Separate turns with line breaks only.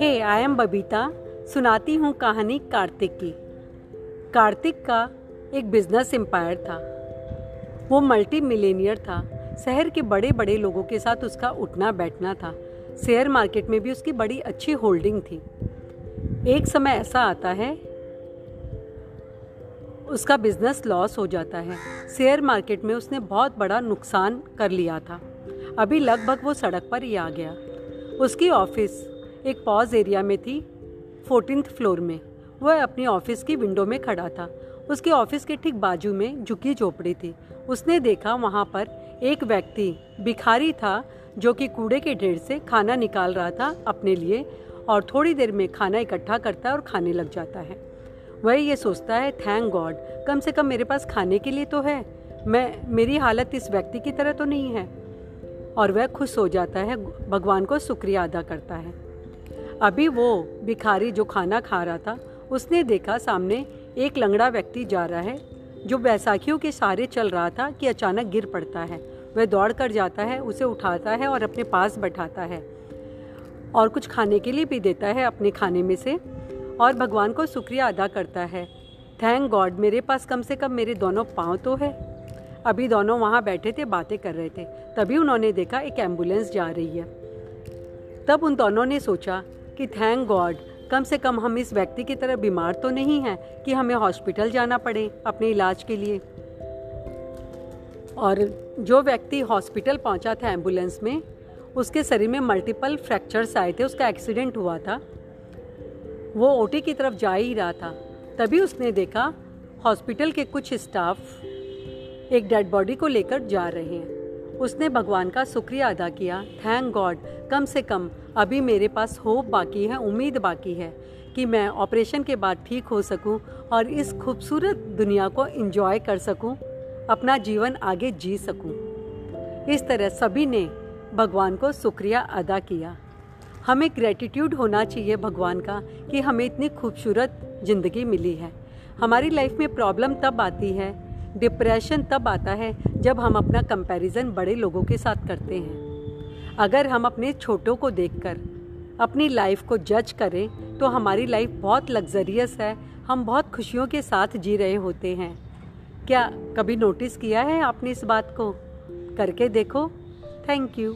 Hey I am Babita सुनाती हूँ कहानी कार्तिक की। कार्तिक का एक बिज़नेस एम्पायर था। वो मल्टी मिलेनियर था। शहर के बड़े बड़े लोगों के साथ उसका उठना बैठना था। शेयर मार्केट में भी उसकी बड़ी अच्छी होल्डिंग थी। एक समय ऐसा आता है, उसका बिज़नेस लॉस हो जाता है। शेयर मार्केट में उसने बहुत बड़ा नुकसान कर लिया था। अभी लगभग वो सड़क पर ही आ गया। उसकी ऑफ़िस एक पॉज एरिया में थी फोर्टीन फ्लोर में। वह अपनी ऑफ़िस की विंडो में खड़ा था। उसके ऑफ़िस के ठीक बाजू में झुकी झोपड़ी थी। उसने देखा वहाँ पर एक व्यक्ति भिखारी था, जो कि कूड़े के ढेर से खाना निकाल रहा था अपने लिए और थोड़ी देर में खाना इकट्ठा करता है और खाने लग जाता है। वह ये सोचता है, थैंक गॉड, कम से कम मेरे पास खाने के लिए तो है। मैं, मेरी हालत इस व्यक्ति की तरह तो नहीं है। और वह खुश हो जाता है, भगवान को शुक्रिया अदा करता है। अभी वो भिखारी जो खाना खा रहा था, उसने देखा सामने एक लंगड़ा व्यक्ति जा रहा है, जो बैसाखियों के सहारे चल रहा था कि अचानक गिर पड़ता है। वह दौड़ कर जाता है, उसे उठाता है और अपने पास बैठाता है और कुछ खाने के लिए भी देता है अपने खाने में से और भगवान को शुक्रिया अदा करता है। थैंक गॉड, मेरे पास कम से कम मेरे दोनों पाँव तो है। अभी दोनों वहाँ बैठे थे, बातें कर रहे थे। तभी उन्होंने देखा एक एंबुलेंस जा रही है। तब उन दोनों ने सोचा कि थैंक गॉड कम से कम हम इस व्यक्ति की तरह बीमार तो नहीं हैं कि हमें हॉस्पिटल जाना पड़े अपने इलाज के लिए। और जो व्यक्ति हॉस्पिटल पहुँचा था एंबुलेंस में, उसके शरीर में मल्टीपल फ्रैक्चर्स आए थे, उसका एक्सीडेंट हुआ था। वो ओटी की तरफ़ जा ही रहा था। तभी उसने देखा हॉस्पिटल के कुछ स्टाफ एक डेड बॉडी को लेकर जा रहे हैं। उसने भगवान का शुक्रिया अदा किया। थैंक गॉड कम से कम अभी मेरे पास होप बाकी है उम्मीद बाकी है कि मैं ऑपरेशन के बाद ठीक हो सकूँ और इस खूबसूरत दुनिया को एंजॉय कर सकूँ, अपना जीवन आगे जी सकूँ। इस तरह सभी ने भगवान को शुक्रिया अदा किया। हमें ग्रेटिट्यूड होना चाहिए भगवान का कि हमें इतनी खूबसूरत ज़िंदगी मिली है। हमारी लाइफ में प्रॉब्लम तब आती है डिप्रेशन तब आता है जब हम अपना कंपैरिजन बड़े लोगों के साथ करते हैं। अगर हम अपने छोटों को देखकर, अपनी लाइफ को जज करें तो हमारी लाइफ बहुत लग्जरियस है। हम बहुत खुशियों के साथ जी रहे होते हैं। क्या कभी नोटिस किया है आपने इस बात को? करके देखो। Thank you